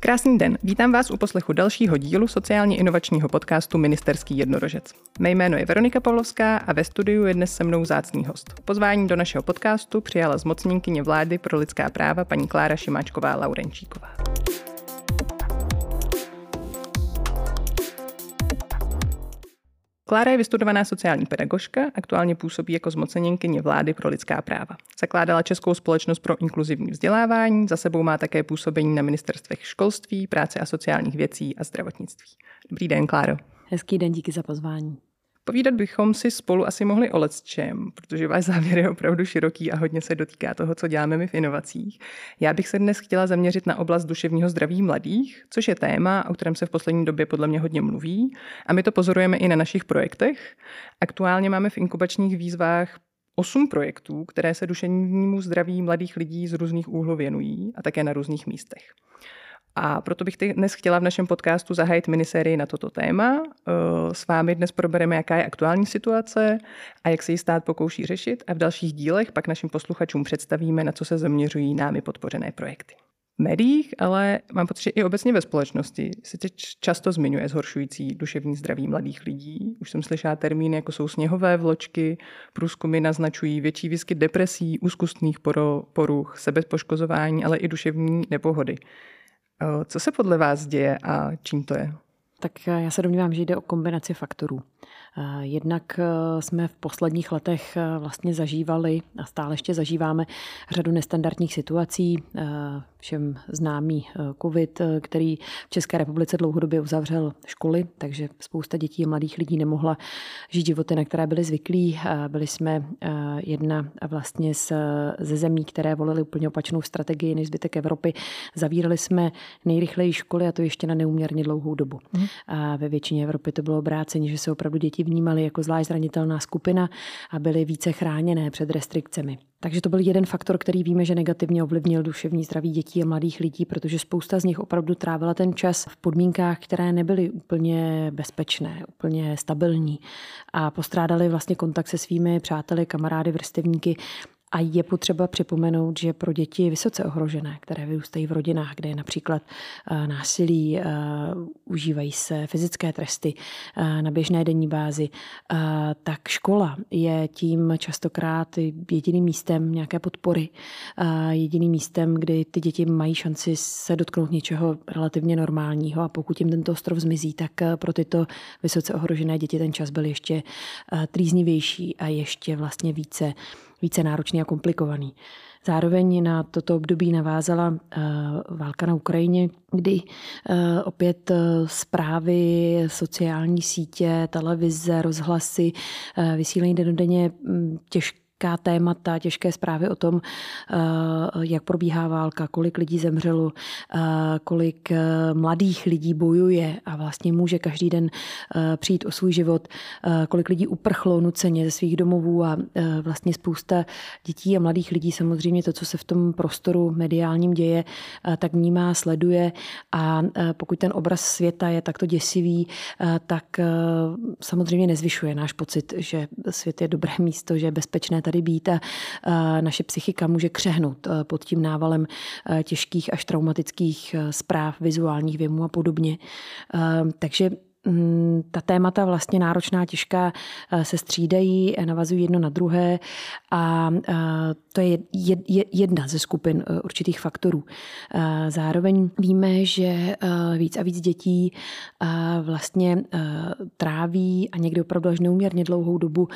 Krásný den, vítám vás u poslechu dalšího dílu sociálně inovačního podcastu Ministerský jednorožec. Mé jméno je Veronika Pavlovská a ve studiu je dnes se mnou zácný host. Pozvání do našeho podcastu přijala zmocněnkyně vlády pro lidská práva paní Klára Šimáčková Laurenčíková. Klára je vystudovaná sociální pedagožka, aktuálně působí jako zmoceněnkyně vlády pro lidská práva. Zakládala Českou společnost pro inkluzivní vzdělávání, za sebou má také působení na ministerstvech školství, práce a sociálních věcí a zdravotnictví. Dobrý den, Kláro. Hezký den, díky za pozvání. Povídat bychom si spolu asi mohli o čem, protože váš závěr je opravdu široký a hodně se dotýká toho, co děláme my v inovacích. Já bych se dnes chtěla zaměřit na oblast duševního zdraví mladých, což je téma, o kterém se v poslední době podle mě hodně mluví a my to pozorujeme i na našich projektech. Aktuálně máme v inkubačních výzvách osm projektů, které se duševnímu zdraví mladých lidí z různých úhlů věnují a také na různých místech. A proto bych dnes chtěla v našem podcastu zahájit minisérii na toto téma. Eh, s vámi dnes probereme, jaká je aktuální situace a jak se ji stát pokouší řešit a v dalších dílech pak našim posluchačům představíme, na co se zaměřují námi podpořené projekty. V médiích, ale mám pocit, že i obecně ve společnosti se teď často zmiňuje zhoršující duševní zdraví mladých lidí. Už jsem slyšela termíny, jako jsou sněhové vločky, průzkumy naznačují větší výskyt depresí, úzkostných poruch, sebepoškozování, ale i duševní nepohody. Co se podle vás děje a čím to je? Tak já se domnívám, že jde o kombinaci faktorů. Jednak eh, jsme v posledních letech eh, vlastně zažívali a stále ještě zažíváme řadu nestandardních situací. Eh, všem známý COVID, který v České republice dlouhodobě uzavřel školy, takže spousta dětí a mladých lidí nemohla žít životy, na které byli zvyklí. Byli jsme jedna vlastně z, ze zemí, které volily úplně opačnou strategii než zbytek Evropy. Zavírali jsme nejrychleji školy a to ještě na neuměrně dlouhou dobu. A ve většině Evropy to bylo obráceně, že se opravdu děti vnímali jako zvlášť zranitelná skupina a byly více chráněné před restrikcemi. Takže to byl jeden faktor, který víme, že negativně ovlivnil duševní zdraví dětí a mladých lidí, protože spousta z nich opravdu trávila ten čas v podmínkách, které nebyly úplně bezpečné, úplně stabilní a postrádali vlastně kontakt se svými přáteli, kamarády, vrstevníky a je potřeba připomenout, že pro děti vysoce ohrožené, které vyrůstají v rodinách, kde je například eh, násilí, eh, užívají se fyzické tresty eh, na běžné denní bázi, tak škola je tím častokrát jediným místem nějaké podpory, jediným místem, kdy ty děti mají šanci se dotknout něčeho relativně normálního. A pokud jim tento ostrov zmizí, tak pro tyto vysoce ohrožené děti ten čas byl ještě trýznivější a ještě vlastně více více náročný a komplikovaný. Zároveň na toto období navázala uh, válka na Ukrajině, kdy uh, opět uh, zprávy, sociální sítě, televize, rozhlasy, vysílení denodenně mm, těžké těžká témata, těžké zprávy o tom, eh, jak probíhá válka, kolik lidí zemřelo, eh, kolik eh, mladých lidí bojuje a vlastně může každý den přijít o svůj život, kolik lidí uprchlo nuceně ze svých domovů a vlastně spousta dětí a mladých lidí samozřejmě to, co se v tom prostoru mediálním děje, tak vnímá, sleduje a pokud ten obraz světa je takto děsivý, tak samozřejmě nezvyšuje náš pocit, že svět je dobré místo, že je bezpečné tady být a naše psychika může křehnout pod tím návalem těžkých až traumatických zpráv, vizuálních věmů a podobně. Takže ta témata vlastně náročná, těžká eh, se střídají, navazují jedno na druhé a eh, to je jedna ze skupin eh, určitých faktorů. Zároveň víme, že víc a víc dětí vlastně tráví a někdy opravdu až neuměrně dlouhou dobu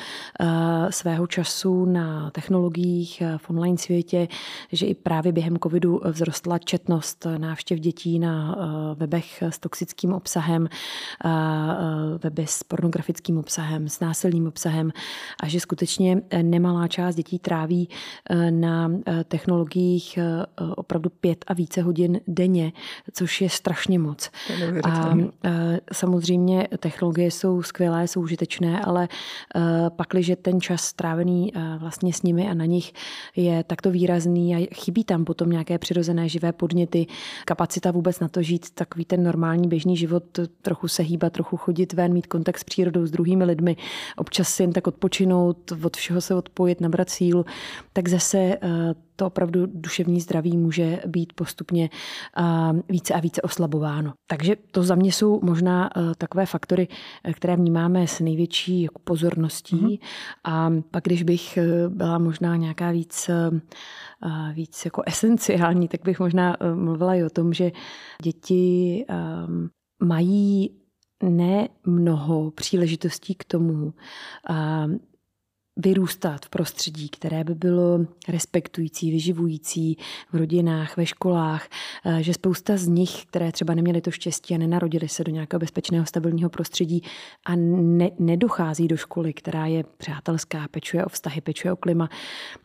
svého času na technologiích v online světě, že i právě během covidu vzrostla četnost návštěv dětí na webech s toxickým obsahem, Eh, weby s pornografickým obsahem, s násilným obsahem a že skutečně eh, nemalá část dětí tráví eh, na technologiích opravdu pět a více hodin denně, což je strašně moc. A samozřejmě technologie jsou skvělé, jsou užitečné, ale pakliže ten čas strávený vlastně s nimi a na nich je takto výrazný a chybí tam potom nějaké přirozené živé podněty, kapacita vůbec na to žít takový ten normální běžný život, trochu se hýbat trochu chodit ven, mít kontakt s přírodou, s druhými lidmi, občas si jen tak odpočinout, od všeho se odpojit, nabrat sílu, tak zase eh, to opravdu duševní zdraví může být postupně více a více oslabováno. Takže to za mě jsou možná takové faktory, které vnímáme s největší jako pozorností. Mm-hmm. A pak, když bych byla možná nějaká víc víc jako esenciální, tak bych možná eh, mluvila i o tom, že děti mají ne mnoho příležitostí k tomu vyrůstat v prostředí, které by bylo respektující, vyživující v rodinách, ve školách, eh, že spousta z nich, které třeba neměly to štěstí a nenarodili se do nějakého bezpečného, stabilního prostředí a ne, nedochází do školy, která je přátelská, pečuje o vztahy, pečuje o klima,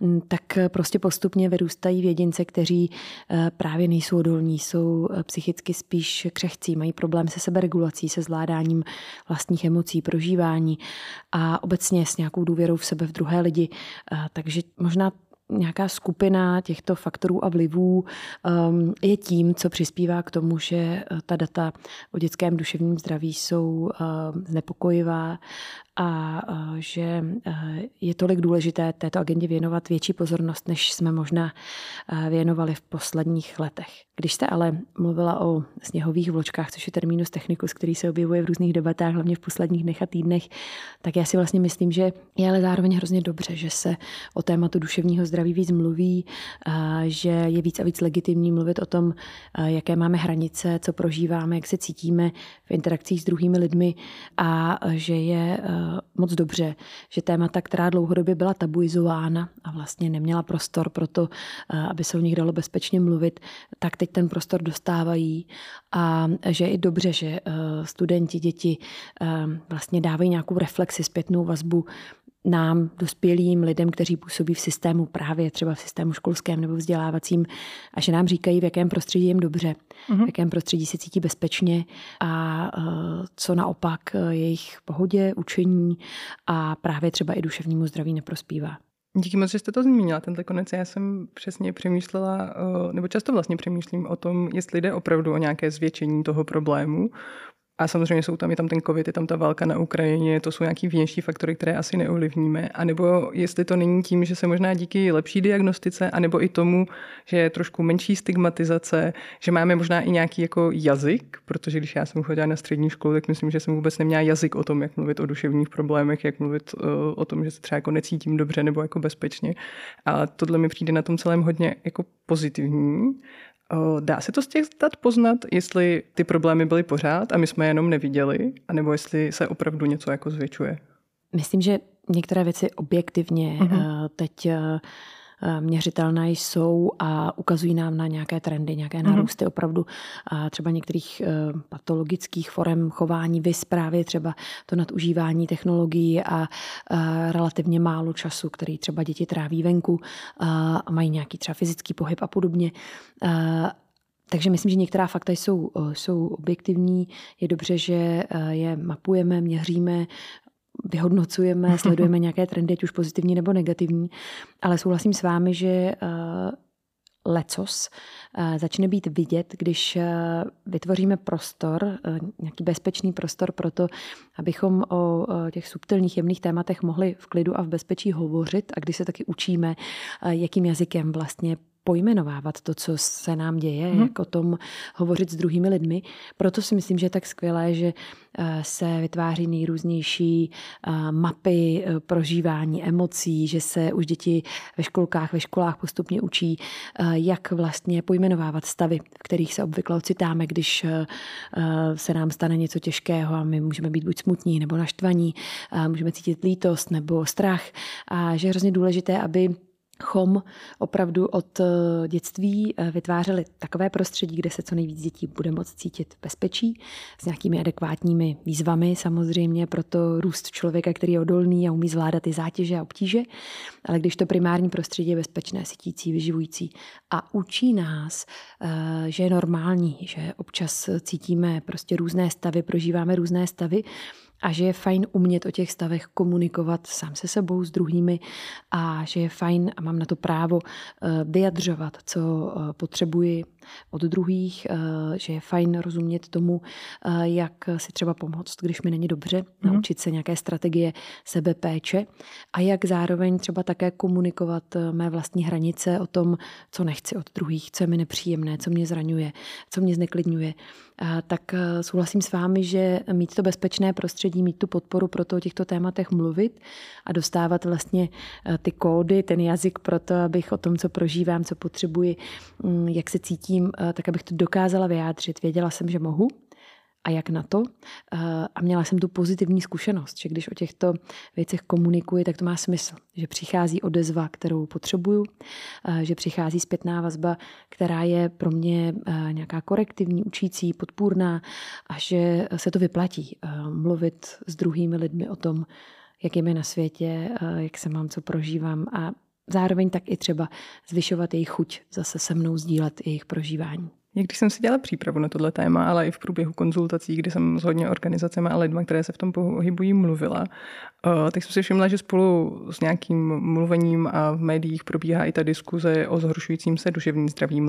mm, tak prostě postupně vyrůstají v jedince, kteří eh, právě nejsou odolní, jsou eh, psychicky spíš křehcí, mají problém se seberegulací, se zvládáním vlastních emocí, prožívání a obecně s nějakou důvěrou v sebe v druhé lidi. Eh, takže možná nějaká skupina těchto faktorů a vlivů um, je tím, co přispívá k tomu, že eh, ta data o dětském duševním zdraví jsou uh, znepokojivá a že je tolik důležité této agendě věnovat větší pozornost, než jsme možná věnovali v posledních letech. Když jste ale mluvila o sněhových vločkách, což je terminus technicus, který se objevuje v různých debatách, hlavně v posledních dnech a týdnech, tak já si vlastně myslím, že je ale zároveň hrozně dobře, že se o tématu duševního zdraví víc mluví, že je víc a víc legitimní mluvit o tom, jaké máme hranice, co prožíváme, jak se cítíme v interakcích s druhými lidmi a že je moc dobře, že témata, která dlouhodobě byla tabuizována a vlastně neměla prostor pro to, aby se o nich dalo bezpečně mluvit, tak teď ten prostor dostávají. A že je i dobře, že eh, studenti, děti eh, vlastně dávají nějakou reflexi, zpětnou vazbu nám, dospělým lidem, kteří působí v systému právě třeba v systému školském nebo vzdělávacím, a že nám říkají, v jakém prostředí jim dobře, uh-huh. v jakém prostředí se cítí bezpečně a uh, co naopak jejich pohodě, učení a právě třeba i duševnímu zdraví neprospívá. Díky moc, že jste to zmínila, tenhle konec. Já jsem přesně přemýšlela, nebo často vlastně přemýšlím o tom, jestli jde opravdu o nějaké zvětšení toho problému, a samozřejmě jsou tam, je tam ten covid, je tam ta válka na Ukrajině, to jsou nějaký vnější faktory, které asi neovlivníme. A nebo jestli to není tím, že se možná díky lepší diagnostice, anebo i tomu, že je trošku menší stigmatizace, že máme možná i nějaký jako jazyk, protože když já jsem chodila na střední školu, tak myslím, že jsem vůbec neměla jazyk o tom, jak mluvit o duševních problémech, jak mluvit uh, o tom, že se třeba jako necítím dobře nebo jako bezpečně. A tohle mi přijde na tom celém hodně jako pozitivní. Dá se to z těch dat poznat, jestli ty problémy byly pořád a my jsme jenom neviděli, anebo jestli se opravdu něco jako zvětšuje? Myslím, že některé věci objektivně uh-huh. teď Eh, měřitelné jsou a ukazují nám na nějaké trendy, nějaké mhm. nárůsty mm-hmm. opravdu a třeba některých eh, patologických forem chování, vy právě třeba to nadužívání technologií a eh, relativně málo času, který třeba děti tráví venku a mají nějaký třeba fyzický pohyb a podobně. Takže myslím, že některá fakta jsou, jsou objektivní. Je dobře, že je mapujeme, měříme, vyhodnocujeme, sledujeme nějaké trendy, ať už pozitivní nebo negativní, ale souhlasím s vámi, že uh, lecos uh, začne být vidět, když uh, vytvoříme prostor, nějaký bezpečný prostor pro to, abychom o těch subtilních, jemných tématech mohli v klidu a v bezpečí hovořit. A když se taky učíme, jakým jazykem vlastně pojmenovávat to, co se nám děje, hmm. jak o tom hovořit s druhými lidmi. Proto si myslím, že je tak skvělé, že eh, se vytváří nejrůznější eh, mapy eh, prožívání emocí, že se už děti ve školkách, ve školách postupně učí, jak vlastně pojmenovávat stavy, v kterých se obvykle ocitáme, když se nám stane něco těžkého a my můžeme být buď smutní nebo naštvaní, můžeme cítit lítost nebo strach. A že je hrozně důležité, aby chom opravdu od eh, dětství eh, vytvářeli takové prostředí, kde se co nejvíc dětí bude moct cítit bezpečí, s nějakými adekvátními výzvami samozřejmě pro to růst člověka, který je odolný a umí zvládat ty zátěže a obtíže, ale když to primární prostředí je bezpečné, sytící, vyživující a učí nás, eh, že je normální, že občas cítíme prostě různé stavy, prožíváme různé stavy, a že je fajn umět o těch stavech komunikovat sám se sebou, s druhými. A že je fajn a mám na to právo eh, vyjadřovat, co eh, potřebuji od druhých, eh, že je fajn rozumět tomu, jak si třeba pomoct, když mi není dobře, mm. naučit se nějaké strategie sebepéče. A jak zároveň třeba také komunikovat mé vlastní hranice o tom, co nechci od druhých, co je mi nepříjemné, co mě zraňuje, co mě zneklidňuje. Tak souhlasím s vámi, že mít to bezpečné prostředí, mít tu podporu pro to o těchto tématech mluvit a dostávat vlastně eh, ty kódy, ten jazyk pro to, abych o tom, co prožívám, co potřebuji, mm, jak se cítím, eh, tak abych to dokázala vyjádřit. Věděla jsem, že mohu a jak na to. Eh, a měla jsem tu pozitivní zkušenost, že když o těchto věcech komunikuji, tak to má smysl. Že přichází odezva, kterou potřebuju, eh, že přichází zpětná vazba, která je pro mě eh, nějaká korektivní, učící, podpůrná a že se to vyplatí mluvit s druhými lidmi o tom, jak je mi na světě, jak se mám, co prožívám a zároveň tak i třeba zvyšovat jejich chuť zase se mnou sdílet jejich prožívání. Když jsem si dělala přípravu na tohle téma, ale i v průběhu konzultací, kdy jsem s hodně organizacemi a lidmi, které se v tom pohybují, mluvila, Eh, tak jsem si všimla, že spolu s nějakým mluvením a v médiích probíhá i ta diskuze o zhoršujícím se duševním zdraví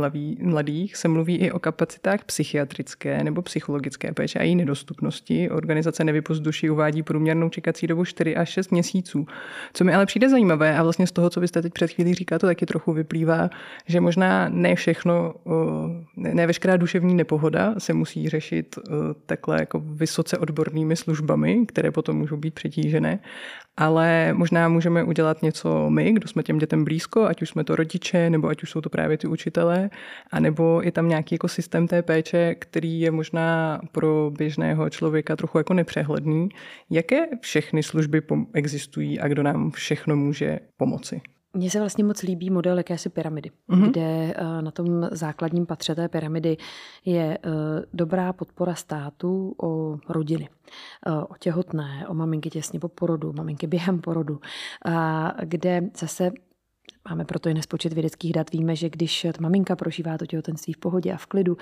mladých. Se mluví i o kapacitách psychiatrické nebo psychologické péče a její nedostupnosti. Organizace Nevypust uvádí průměrnou čekací dobu 4 až 6 měsíců. Co mi ale přijde zajímavé a vlastně z toho, co byste teď před chvílí říkal, to taky trochu vyplývá, že možná ne všechno, eh, ne veškerá duševní nepohoda se musí řešit eh, takhle jako vysoce odbornými službami, které potom můžou být přetížené, ale možná můžeme udělat něco my, kdo jsme těm dětem blízko, ať už jsme to rodiče, nebo ať už jsou to právě ty učitelé, anebo je tam nějaký jako systém té péče, který je možná pro běžného člověka trochu jako nepřehledný. Jaké všechny služby existují a kdo nám všechno může pomoci? Mně se vlastně moc líbí model jakési pyramidy, mm-hmm. kde eh, na tom základním patře té pyramidy je eh, dobrá podpora státu o rodiny, eh, o těhotné, o maminky těsně po porodu, maminky během porodu, kde zase Máme proto i nespočet vědeckých dat. Víme, že když ta maminka prožívá to těhotenství v pohodě a v klidu,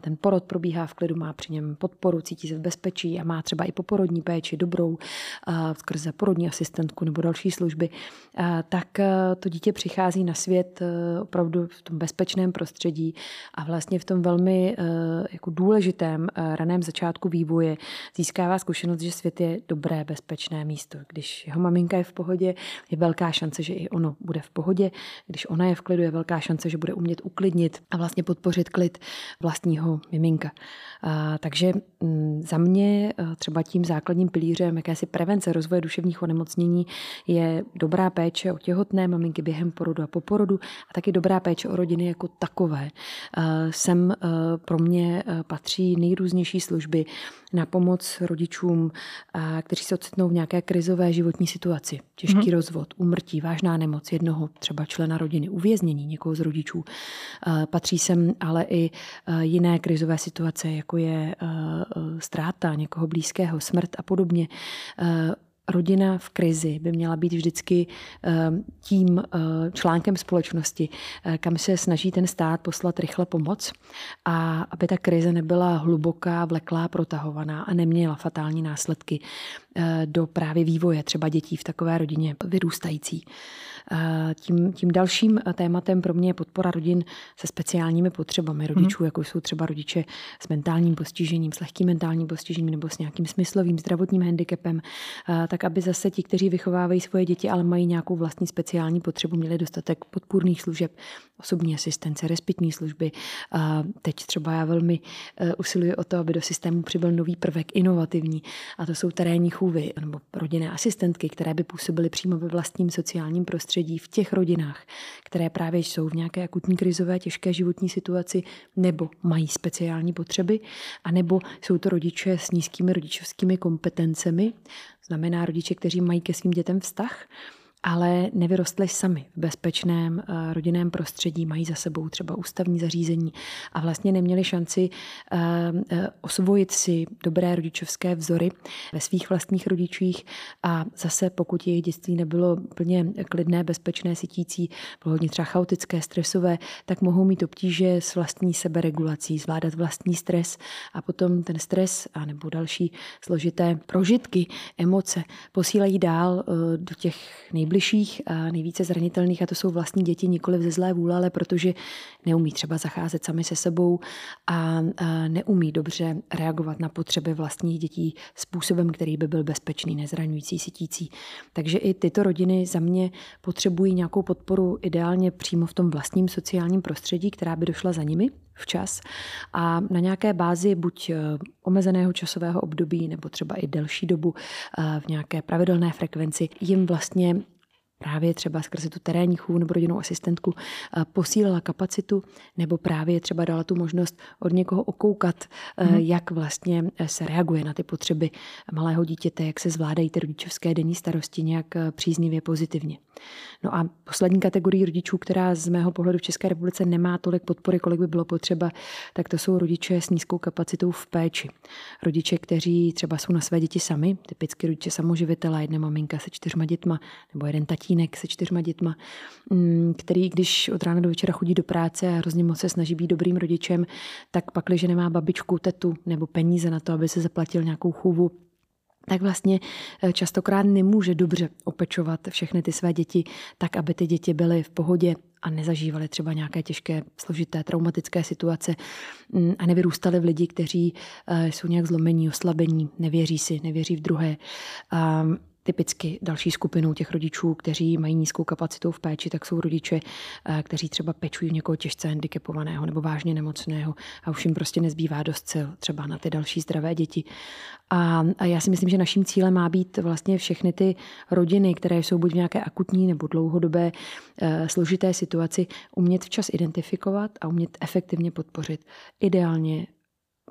ten porod probíhá v klidu, má při něm podporu, cítí se v bezpečí a má třeba i poporodní péči dobrou skrze porodní asistentku nebo další služby, tak to dítě přichází na svět opravdu v tom bezpečném prostředí a vlastně v tom velmi jako důležitém raném začátku vývoje získává zkušenost, že svět je dobré, bezpečné místo. Když jeho maminka je v pohodě, je velká šance, že i ono bude v pohodě. Když ona je v klidu, je velká šance, že bude umět uklidnit a vlastně podpořit klid vlastního miminka. A, takže m, mm, za mě třeba tím základním pilířem jakési prevence rozvoje duševních onemocnění je dobrá péče o těhotné maminky během porodu a po porodu a taky dobrá péče o rodiny jako takové. Sem pro mě patří nejrůznější služby na pomoc rodičům, kteří se ocitnou v nějaké krizové životní situaci. Těžký mm-hmm. rozvod, umrtí, vážná nemoc jednoho třeba člena rodiny, uvěznění někoho z rodičů. Patří sem ale i jiné krizové situace, jako je ztráta někoho blízkého, smrt a podobně rodina v krizi by měla být vždycky eh, tím eh, článkem společnosti, eh, kam se snaží ten stát poslat rychle pomoc a aby ta krize nebyla hluboká, vleklá, protahovaná a neměla fatální následky do právě vývoje třeba dětí v takové rodině vyrůstající. Tím, tím dalším tématem pro mě je podpora rodin se speciálními potřebami rodičů, mm. jako jsou třeba rodiče s mentálním postižením, s lehkým mentálním postižením nebo s nějakým smyslovým zdravotním handicapem, tak aby zase ti, kteří vychovávají svoje děti, ale mají nějakou vlastní speciální potřebu, měli dostatek podpůrných služeb, osobní asistence, respitní služby. Teď třeba já velmi usiluji o to, aby do systému přibyl nový prvek inovativní, a to jsou terénní chůvy nebo rodinné asistentky, které by působily přímo ve vlastním sociálním prostředí v těch rodinách, které právě jsou v nějaké akutní krizové těžké životní situaci nebo mají speciální potřeby, anebo jsou to rodiče s nízkými rodičovskými kompetencemi, znamená rodiče, kteří mají ke svým dětem vztah, ale nevyrostly sami v bezpečném eh, rodinném prostředí, mají za sebou třeba ústavní zařízení a vlastně neměli šanci eh, eh, osvojit si dobré rodičovské vzory ve svých vlastních rodičích. A zase pokud jejich dětství nebylo plně klidné, bezpečné, sytící, bylo hodně třeba chaotické, stresové, tak mohou mít obtíže s vlastní seberegulací, zvládat vlastní stres. A potom ten stres a nebo další složité prožitky, emoce posílají dál do těch nejbližších nejbližších a nejvíce zranitelných a to jsou vlastní děti nikoli ze zlé vůle, ale protože neumí třeba zacházet sami se sebou a neumí dobře reagovat na potřeby vlastních dětí způsobem, který by byl bezpečný, nezraňující, sytící. Takže i tyto rodiny za mě potřebují nějakou podporu ideálně přímo v tom vlastním sociálním prostředí, která by došla za nimi včas a na nějaké bázi buď eh, omezeného časového období nebo třeba i delší dobu eh, v nějaké pravidelné frekvenci jim vlastně právě třeba skrze tu terénní chůvu nebo rodinnou asistentku eh, posílila kapacitu nebo právě třeba dala tu možnost od někoho okoukat, mm. jak vlastně eh, se reaguje na ty potřeby malého dítěte, jak se zvládají ty rodičovské denní starosti nějak příznivě pozitivně. No a poslední kategorii rodičů, která z mého pohledu v České republice nemá tolik podpory, kolik by bylo potřeba, tak to jsou rodiče s nízkou kapacitou v péči. Rodiče, kteří třeba jsou na své děti sami, typicky rodiče samoživitele, jedna maminka se čtyřma dětma nebo jeden tatínek se čtyřma dětma, mm, který když od rána do večera chodí do práce a hrozně moc se snaží být dobrým rodičem, tak pak, když nemá babičku, tetu nebo peníze na to, aby se zaplatil nějakou chůvu, tak vlastně eh, častokrát nemůže dobře opečovat všechny ty své děti tak, aby ty děti byly v pohodě a nezažívaly třeba nějaké těžké, složité, traumatické situace mm, a nevyrůstaly v lidi, kteří eh, jsou nějak zlomení, oslabení, nevěří si, nevěří v druhé. Typicky další skupinou těch rodičů, kteří mají nízkou kapacitu v péči, tak jsou rodiče, eh, kteří třeba pečují někoho těžce handicapovaného nebo vážně nemocného a už jim prostě nezbývá dost sil třeba na ty další zdravé děti. A, já si myslím, že naším cílem má být vlastně všechny ty rodiny, které jsou buď v nějaké akutní nebo dlouhodobé e, složité situaci, umět včas identifikovat a umět efektivně podpořit. Ideálně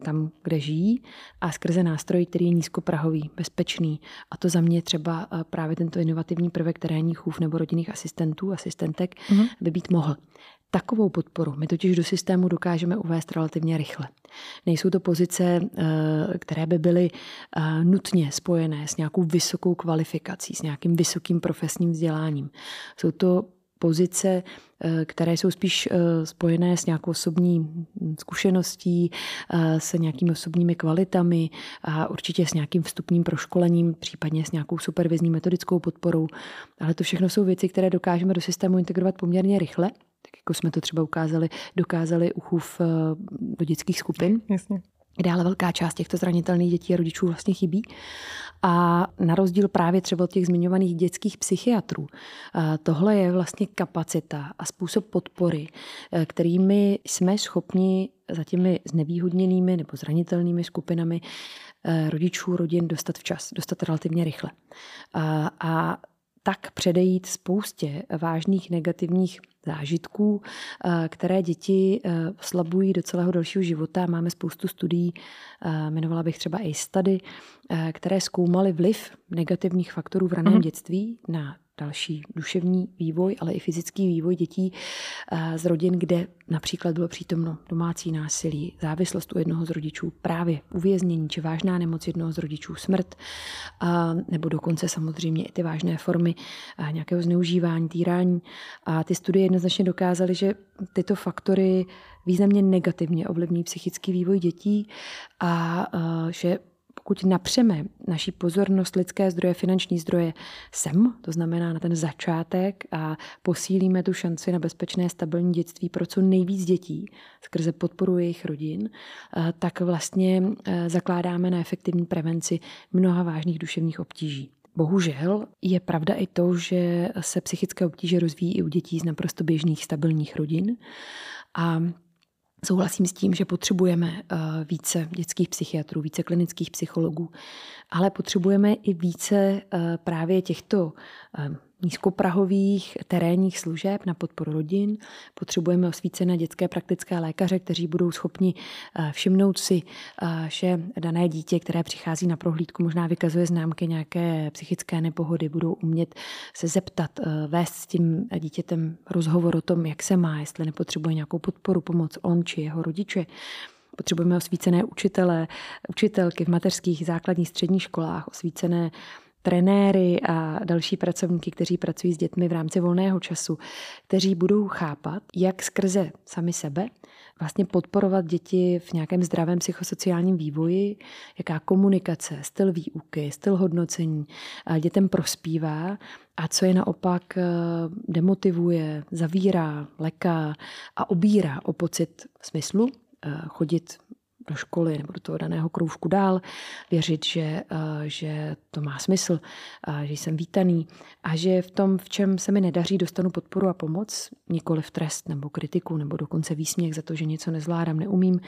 tam, kde žijí a skrze nástroj, který je nízkoprahový, bezpečný. A to za mě třeba eh, právě tento inovativní prvek terénních chův nebo rodinných asistentů, asistentek mm-hmm. by být mohl. Takovou podporu my totiž do systému dokážeme uvést relativně rychle. Nejsou to pozice, eh, které by byly eh, nutně spojené s nějakou vysokou kvalifikací, s nějakým vysokým profesním vzděláním. Jsou to pozice, eh, které jsou spíš eh, spojené s nějakou osobní zkušeností, eh, s nějakými osobními kvalitami a určitě s nějakým vstupním proškolením, případně s nějakou supervizní metodickou podporou. Ale to všechno jsou věci, které dokážeme do systému integrovat poměrně rychle, tak jako jsme to třeba ukázali, dokázali u chův do dětských skupin. Jasně kde ale velká část těchto zranitelných dětí a rodičů vlastně chybí. A na rozdíl právě třeba od těch zmiňovaných dětských psychiatrů, tohle je vlastně kapacita a způsob podpory, e, kterými jsme schopni za těmi znevýhodněnými nebo zranitelnými skupinami e, rodičů, rodin dostat včas, dostat relativně rychle. A, a tak předejít spoustě vážných negativních zážitků, eh, které děti eh, slabují do celého dalšího života. Máme spoustu studií, eh, jmenovala bych třeba i study, které zkoumaly vliv negativních faktorů v raném mm. dětství na další duševní vývoj, ale i fyzický vývoj dětí eh, z rodin, kde například bylo přítomno domácí násilí, závislost u jednoho z rodičů, právě uvěznění či vážná nemoc jednoho z rodičů, smrt, nebo dokonce samozřejmě i ty vážné formy eh, nějakého zneužívání, týrání. A ty studie jednoznačně dokázaly, že tyto faktory významně negativně ovlivní psychický vývoj dětí a eh, že pokud napřeme naší pozornost lidské zdroje, finanční zdroje sem, to znamená na ten začátek a posílíme tu šanci na bezpečné, stabilní dětství pro co nejvíc dětí skrze podporu jejich rodin, eh, tak vlastně eh, zakládáme na efektivní prevenci mnoha vážných duševních obtíží. Bohužel je pravda i to, že se psychické obtíže rozvíjí i u dětí z naprosto běžných stabilních rodin. A Souhlasím s tím, že potřebujeme eh, více dětských psychiatrů, více klinických psychologů, ale potřebujeme i více eh, právě těchto eh, nízkoprahových terénních služeb na podporu rodin. Potřebujeme osvícené dětské praktické lékaře, kteří budou schopni eh, všimnout si, eh, že dané dítě, které přichází na prohlídku, možná vykazuje známky nějaké psychické nepohody, budou umět se zeptat, eh, vést s tím dítětem rozhovor o tom, jak se má, jestli nepotřebuje nějakou podporu, pomoc on či jeho rodiče. Potřebujeme osvícené učitele, učitelky v mateřských základních středních školách, osvícené trenéry a další pracovníky, kteří pracují s dětmi v rámci volného času, kteří budou chápat, jak skrze sami sebe vlastně podporovat děti v nějakém zdravém psychosociálním vývoji, jaká komunikace, styl výuky, styl hodnocení dětem prospívá a co je naopak eh, demotivuje, zavírá, leká a obírá o pocit smyslu, eh, chodit do školy nebo do toho daného kroužku dál, věřit, že, eh, že to má smysl, že jsem vítaný a že v tom, v čem se mi nedaří, dostanu podporu a pomoc, nikoli v trest nebo kritiku nebo dokonce výsměch za to, že něco nezvládám, neumím,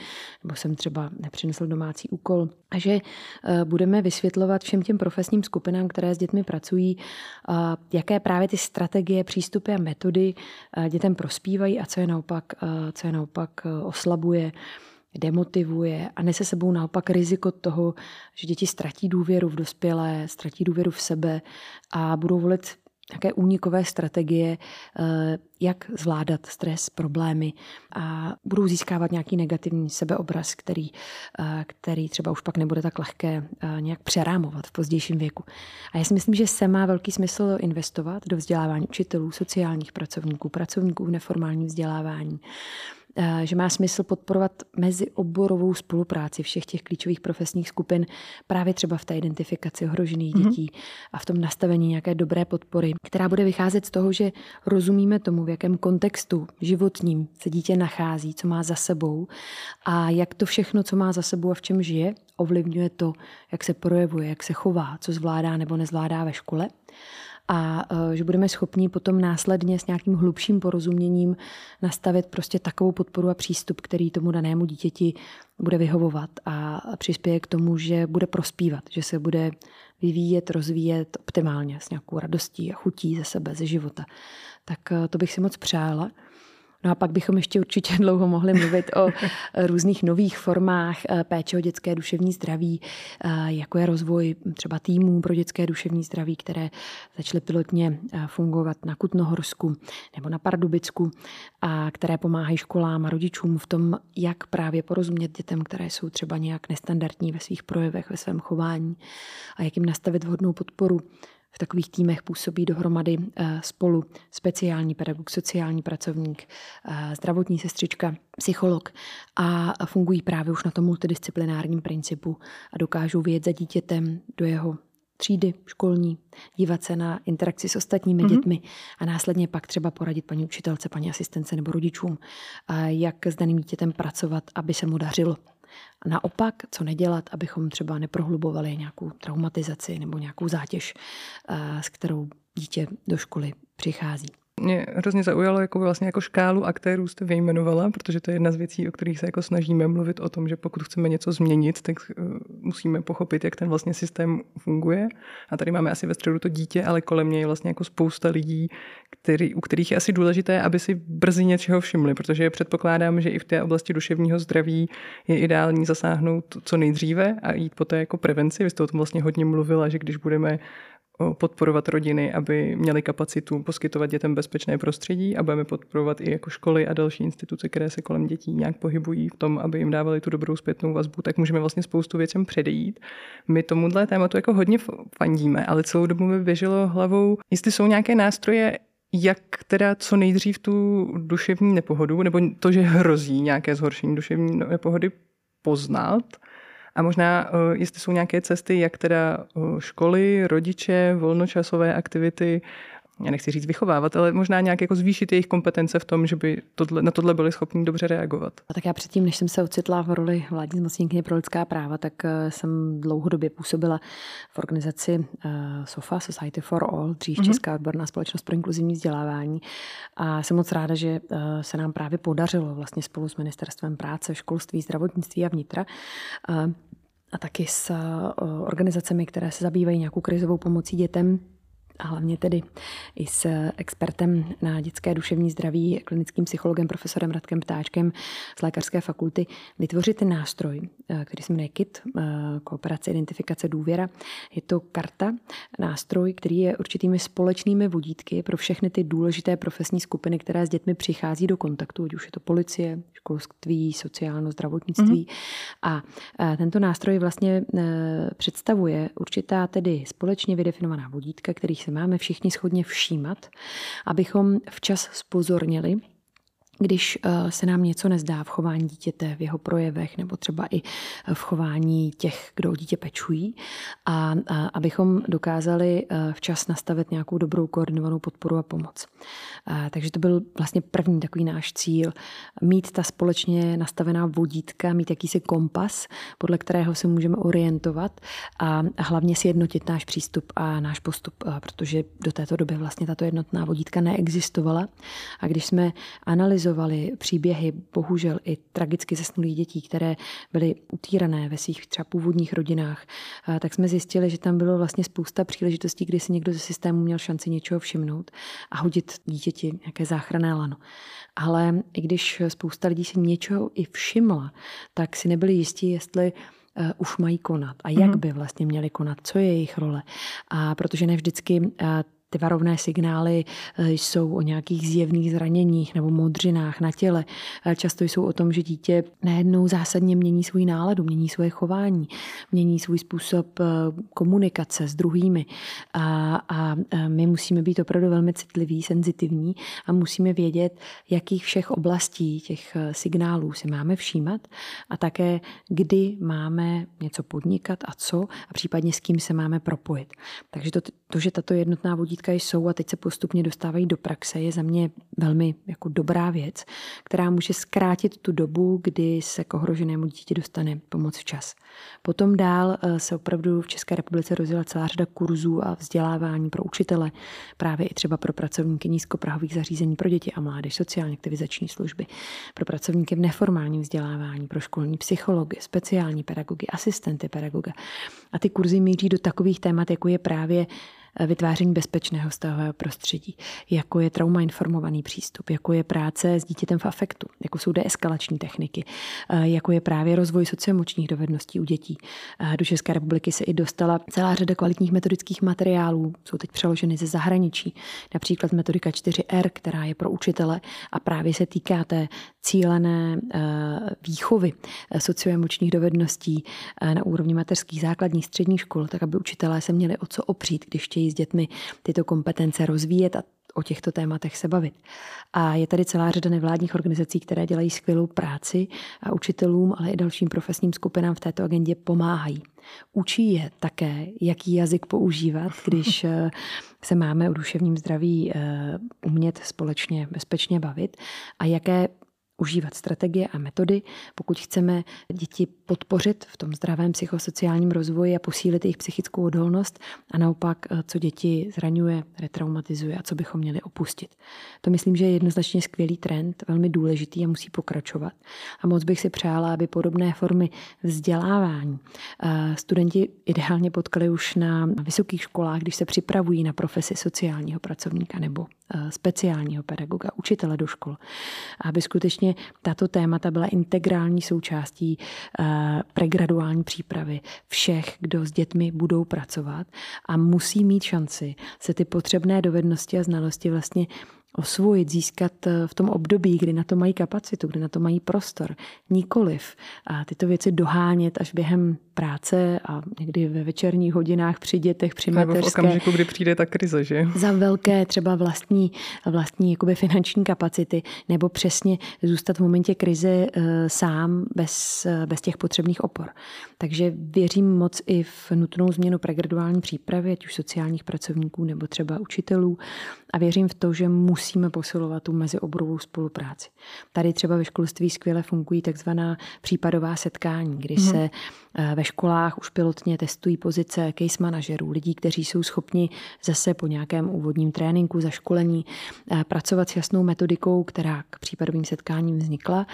nebo jsem třeba nepřinesl domácí úkol. A že eh, budeme vysvětlovat všem těm profesním skupinám, které s dětmi pracují, eh, jaké právě ty strategie, přístupy a metody dětem prospívají a co je naopak, co je naopak oslabuje demotivuje a nese sebou naopak riziko toho, že děti ztratí důvěru v dospělé, ztratí důvěru v sebe a budou volit nějaké únikové strategie, eh, jak zvládat stres, problémy a budou získávat nějaký negativní sebeobraz, který, eh, který třeba už pak nebude tak lehké eh, nějak přerámovat v pozdějším věku. A já si myslím, že se má velký smysl investovat do vzdělávání učitelů, sociálních pracovníků, pracovníků v neformálním vzdělávání, že má smysl podporovat mezioborovou spolupráci všech těch klíčových profesních skupin právě třeba v té identifikaci ohrožených mm-hmm. dětí a v tom nastavení nějaké dobré podpory, která bude vycházet z toho, že rozumíme tomu, v jakém kontextu životním se dítě nachází, co má za sebou a jak to všechno, co má za sebou a v čem žije, ovlivňuje to, jak se projevuje, jak se chová, co zvládá nebo nezvládá ve škole a e, že budeme schopni potom následně s nějakým hlubším porozuměním nastavit prostě takovou podporu a přístup, který tomu danému dítěti bude vyhovovat a přispěje k tomu, že bude prospívat, že se bude vyvíjet, rozvíjet optimálně s nějakou radostí a chutí ze sebe, ze života. Tak e, to bych si moc přála. No a pak bychom ještě určitě dlouho mohli mluvit o různých nových formách eh, péče o dětské duševní zdraví, eh, jako je rozvoj třeba týmů pro dětské duševní zdraví, které začaly pilotně eh, fungovat na Kutnohorsku nebo na Pardubicku a které pomáhají školám a rodičům v tom, jak právě porozumět dětem, které jsou třeba nějak nestandardní ve svých projevech, ve svém chování a jak jim nastavit vhodnou podporu v takových týmech působí dohromady eh, spolu speciální pedagog, sociální pracovník, eh, zdravotní sestřička, psycholog a fungují právě už na tom multidisciplinárním principu a dokážou vyjet za dítětem do jeho třídy školní, dívat se na interakci s ostatními mm-hmm. dětmi a následně pak třeba poradit paní učitelce, paní asistence nebo rodičům, jak s daným dítětem pracovat, aby se mu dařilo. A naopak, co nedělat, abychom třeba neprohlubovali nějakou traumatizaci nebo nějakou zátěž, eh, s kterou dítě do školy přichází. Mě hrozně zaujalo jako vlastně jako škálu aktérů jste vyjmenovala, protože to je jedna z věcí, o kterých se jako snažíme mluvit o tom, že pokud chceme něco změnit, tak uh, musíme pochopit, jak ten vlastně systém funguje. A tady máme asi ve středu to dítě, ale kolem něj je vlastně jako spousta lidí, který, u kterých je asi důležité, aby si brzy něčeho všimli, protože předpokládám, že i v té oblasti duševního zdraví je ideální zasáhnout co nejdříve a jít po té jako prevenci. Vy jste o tom vlastně hodně mluvila, že když budeme podporovat rodiny, aby měly kapacitu poskytovat dětem bezpečné prostředí a budeme podporovat i jako školy a další instituce, které se kolem dětí nějak pohybují v tom, aby jim dávali tu dobrou zpětnou vazbu, tak můžeme vlastně spoustu věcem předejít. My tomuhle tématu jako hodně fandíme, ale celou dobu mi běželo hlavou, jestli jsou nějaké nástroje, jak teda co nejdřív tu duševní nepohodu, nebo to, že hrozí nějaké zhoršení duševní nepohody, poznat a možná, eh, jestli jsou nějaké cesty, jak teda eh, školy, rodiče, volnočasové aktivity, já nechci říct vychovávat, ale možná nějak jako zvýšit jejich kompetence v tom, že by tohle, na tohle byli schopni dobře reagovat. A tak já předtím, než jsem se ocitla v roli vládní zmocněnkyně pro lidská práva, tak eh, jsem dlouhodobě působila v organizaci SOFA, Society for All, dřív mm-hmm. Česká odborná společnost pro inkluzivní vzdělávání. A jsem moc ráda, že se nám právě podařilo vlastně spolu s Ministerstvem práce, školství, zdravotnictví a vnitra a taky s eh, organizacemi, které se zabývají nějakou krizovou pomocí dětem, a hlavně tedy i s expertem na dětské duševní zdraví, klinickým psychologem profesorem Radkem Ptáčkem z Lékařské fakulty, vytvořit nástroj, eh, který se jmenuje KIT, eh, Kooperace, identifikace, důvěra. Je to karta, nástroj, který je určitými společnými vodítky pro všechny ty důležité profesní skupiny, které s dětmi přichází do kontaktu, ať už je to policie, školství, sociálno, zdravotnictví. Mm-hmm. A eh, tento nástroj vlastně představuje určitá tedy společně vydefinovaná vodítka, kterých se máme všichni schodně všímat, abychom včas spozornili když eh, se nám něco nezdá v chování dítěte, v jeho projevech nebo třeba i v chování těch, kdo o dítě pečují a, abychom dokázali eh, včas nastavit nějakou dobrou koordinovanou podporu a pomoc. Takže to byl vlastně první takový náš cíl, mít ta společně nastavená vodítka, mít jakýsi kompas, podle kterého se můžeme orientovat a, a hlavně sjednotit náš přístup a náš postup, protože do této doby vlastně tato jednotná vodítka neexistovala. A když jsme analyzovali analyzovali příběhy, bohužel i tragicky zesnulých dětí, které byly utírané ve svých třeba původních rodinách, tak jsme zjistili, že tam bylo vlastně spousta příležitostí, kdy si někdo ze systému měl šanci něčeho všimnout a hodit dítěti nějaké záchranné lano. Ale i když spousta lidí si něčeho i všimla, tak si nebyli jistí, jestli uh, už mají konat a jak mm. by vlastně měli konat, co je jejich role. A protože ne vždycky uh, ty varovné signály eh, jsou o nějakých zjevných zraněních nebo modřinách na těle. Eh, často jsou o tom, že dítě najednou zásadně mění svůj náladu, mění svoje chování, mění svůj způsob eh, komunikace s druhými. A, a my musíme být opravdu velmi citliví, senzitivní a musíme vědět, jakých všech oblastí těch signálů si máme všímat a také, kdy máme něco podnikat a co a případně s kým se máme propojit. Takže to, to že tato jednotná vodítka vodítka jsou a teď se postupně dostávají do praxe, je za mě velmi jako dobrá věc, která může zkrátit tu dobu, kdy se k ohroženému dítě dostane pomoc včas. Potom dál eh, se opravdu v České republice rozjela celá řada kurzů a vzdělávání pro učitele, právě i třeba pro pracovníky nízkoprahových zařízení pro děti a mládež, sociálně aktivizační služby, pro pracovníky v neformálním vzdělávání, pro školní psychology, speciální pedagogy, asistenty pedagoga. A ty kurzy míří do takových témat, jako je právě vytváření bezpečného stavového prostředí, jako je trauma informovaný přístup, jako je práce s dítětem v afektu, jako jsou deeskalační techniky, eh, jako je právě rozvoj socioemočních dovedností u dětí. Eh, do České republiky se i dostala celá řada kvalitních metodických materiálů, jsou teď přeloženy ze zahraničí, například metodika 4R, která je pro učitele a právě se týká té cílené eh, výchovy socioemočních dovedností na úrovni mateřských základních středních škol, tak aby učitelé se měli o co opřít, když chtějí s dětmi tyto kompetence rozvíjet a o těchto tématech se bavit. A je tady celá řada nevládních organizací, které dělají skvělou práci a učitelům, ale i dalším profesním skupinám v této agendě pomáhají. Učí je také, jaký jazyk používat, když eh, se máme o duševním zdraví eh, umět společně bezpečně bavit a jaké užívat strategie a metody, pokud chceme děti podpořit v tom zdravém psychosociálním rozvoji a posílit jejich psychickou odolnost a naopak, eh, co děti zraňuje, retraumatizuje a co bychom měli opustit. To myslím, že je jednoznačně skvělý trend, velmi důležitý a musí pokračovat. A moc bych si přála, aby podobné formy vzdělávání eh, studenti ideálně potkali už na vysokých školách, když se připravují na profesi sociálního pracovníka nebo eh, speciálního pedagoga, učitele do škol. Aby skutečně tato témata byla integrální součástí pregraduální přípravy všech, kdo s dětmi budou pracovat a musí mít šanci se ty potřebné dovednosti a znalosti vlastně osvojit, získat eh, v tom období, kdy na to mají kapacitu, kdy na to mají prostor. Nikoliv. A tyto věci dohánět až během práce a někdy ve večerních hodinách při dětech, při Nebo mateřské. v okamžiku, kdy přijde ta krize, že? Za velké třeba vlastní, vlastní jakoby finanční kapacity, nebo přesně zůstat v momentě krize e, sám bez, eh, bez těch potřebných opor. Takže věřím moc i v nutnou změnu pregraduální přípravy, ať už sociálních pracovníků nebo třeba učitelů. A věřím v to, že musíme posilovat tu mezioborovou spolupráci. Tady třeba ve školství skvěle fungují takzvaná případová setkání, kdy mm-hmm. se ve školách už pilotně testují pozice case manažerů, lidí, kteří jsou schopni zase po nějakém úvodním tréninku, zaškolení eh, pracovat s jasnou metodikou, která k případovým setkáním vznikla.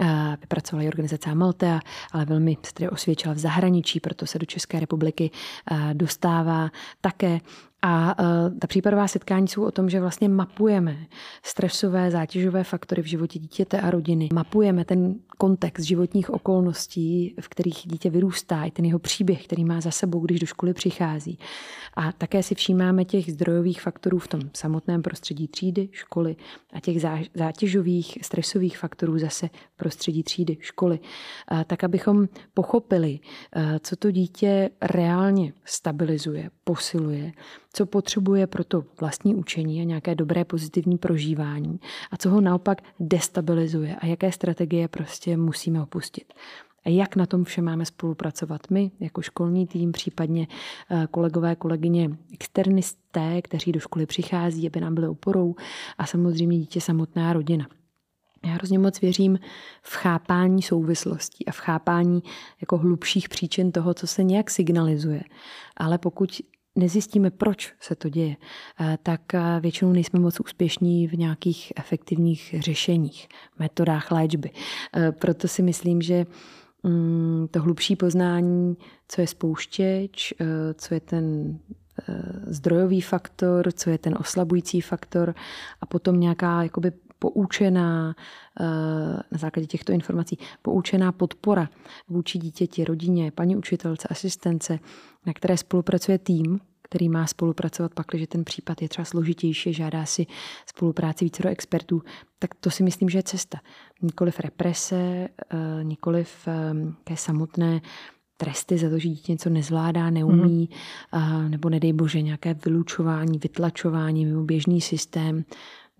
Eh, vypracovala organizace Amaltea, ale velmi se osvědčila v zahraničí, proto se do České republiky eh, dostává také A uh, ta případová setkání jsou o tom, že vlastně mapujeme stresové, zátěžové faktory v životě dítěte a rodiny. Mapujeme ten kontext životních okolností, v kterých dítě vyrůstá, i ten jeho příběh, který má za sebou, když do školy přichází. A také si všímáme těch zdrojových faktorů v tom samotném prostředí třídy, školy a těch zátěžových, stresových faktorů zase v prostředí třídy, školy. A tak, abychom pochopili, co to dítě reálně stabilizuje, posiluje, co potřebuje pro to vlastní učení a nějaké dobré pozitivní prožívání a co ho naopak destabilizuje a jaké strategie prostě musíme opustit. A jak na tom vše máme spolupracovat my, jako školní tým, případně eh, kolegové, kolegyně, externisté, kteří do školy přichází, aby nám byly oporou a samozřejmě dítě samotná rodina. Já hrozně moc věřím v chápání souvislostí a v chápání jako hlubších příčin toho, co se nějak signalizuje. Ale pokud nezjistíme, proč se to děje, eh, tak eh, většinou nejsme moc úspěšní v nějakých efektivních řešeních, metodách léčby. Eh, proto si myslím, že mm, to hlubší poznání, co je spouštěč, co je ten zdrojový faktor, co je ten oslabující faktor a potom nějaká jakoby poučená na základě těchto informací, poučená podpora vůči dítěti, rodině, paní učitelce, asistence, na které spolupracuje tým, který má spolupracovat pak, když ten případ je třeba složitější, žádá si spolupráci více do expertů, tak to si myslím, že je cesta. Nikoliv represe, eh, nikoliv té samotné tresty za to, že dítě něco nezvládá, neumí, mm. nebo nedej bože nějaké vylučování, vytlačování mimo běžný systém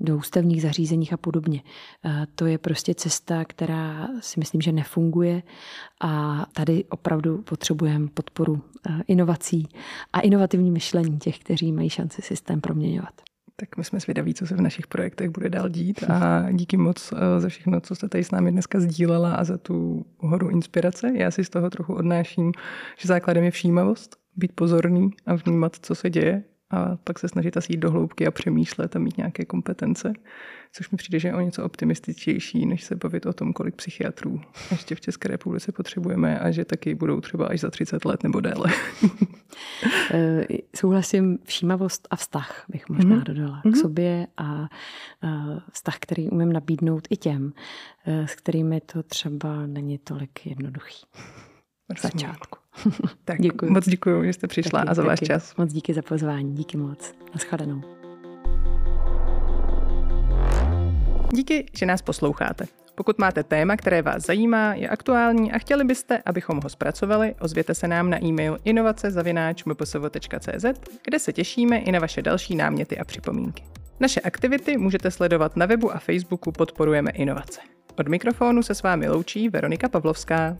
do ústavních zařízeních a podobně. To je prostě cesta, která si myslím, že nefunguje a tady opravdu potřebujeme podporu inovací a inovativní myšlení těch, kteří mají šanci systém proměňovat. Tak my jsme svědaví, co se v našich projektech bude dál dít a díky moc e, za všechno, co jste tady s námi dneska sdílela a za tu horu inspirace. Já si z toho trochu odnáším, že základem je všímavost, být pozorný a vnímat, co se děje a pak se snažit asi jít do hloubky a přemýšlet a mít nějaké kompetence, což mi přijde, že je o něco optimističtější, než se bavit o tom, kolik psychiatrů ještě v České republice potřebujeme a že taky budou třeba až za 30 let nebo déle. Eh, souhlasím, všímavost a vztah bych možná mm-hmm. dodala k mhm. sobě a vztah, který umím nabídnout i těm, eh, s kterými to třeba není tolik jednoduchý. V začátku. tak děkuji. moc děkuji, že jste přišla taky, a za váš čas. Moc díky za pozvání, díky moc. Naschledanou. Díky, že nás posloucháte. Pokud máte téma, které vás zajímá, je aktuální a chtěli byste, abychom ho zpracovali, ozvěte se nám na e-mail inovace.mpsv.cz, kde se těšíme i na vaše další náměty a připomínky. Naše aktivity můžete sledovat na webu a Facebooku Podporujeme inovace. Od mikrofonu se s vámi loučí Veronika Pavlovská.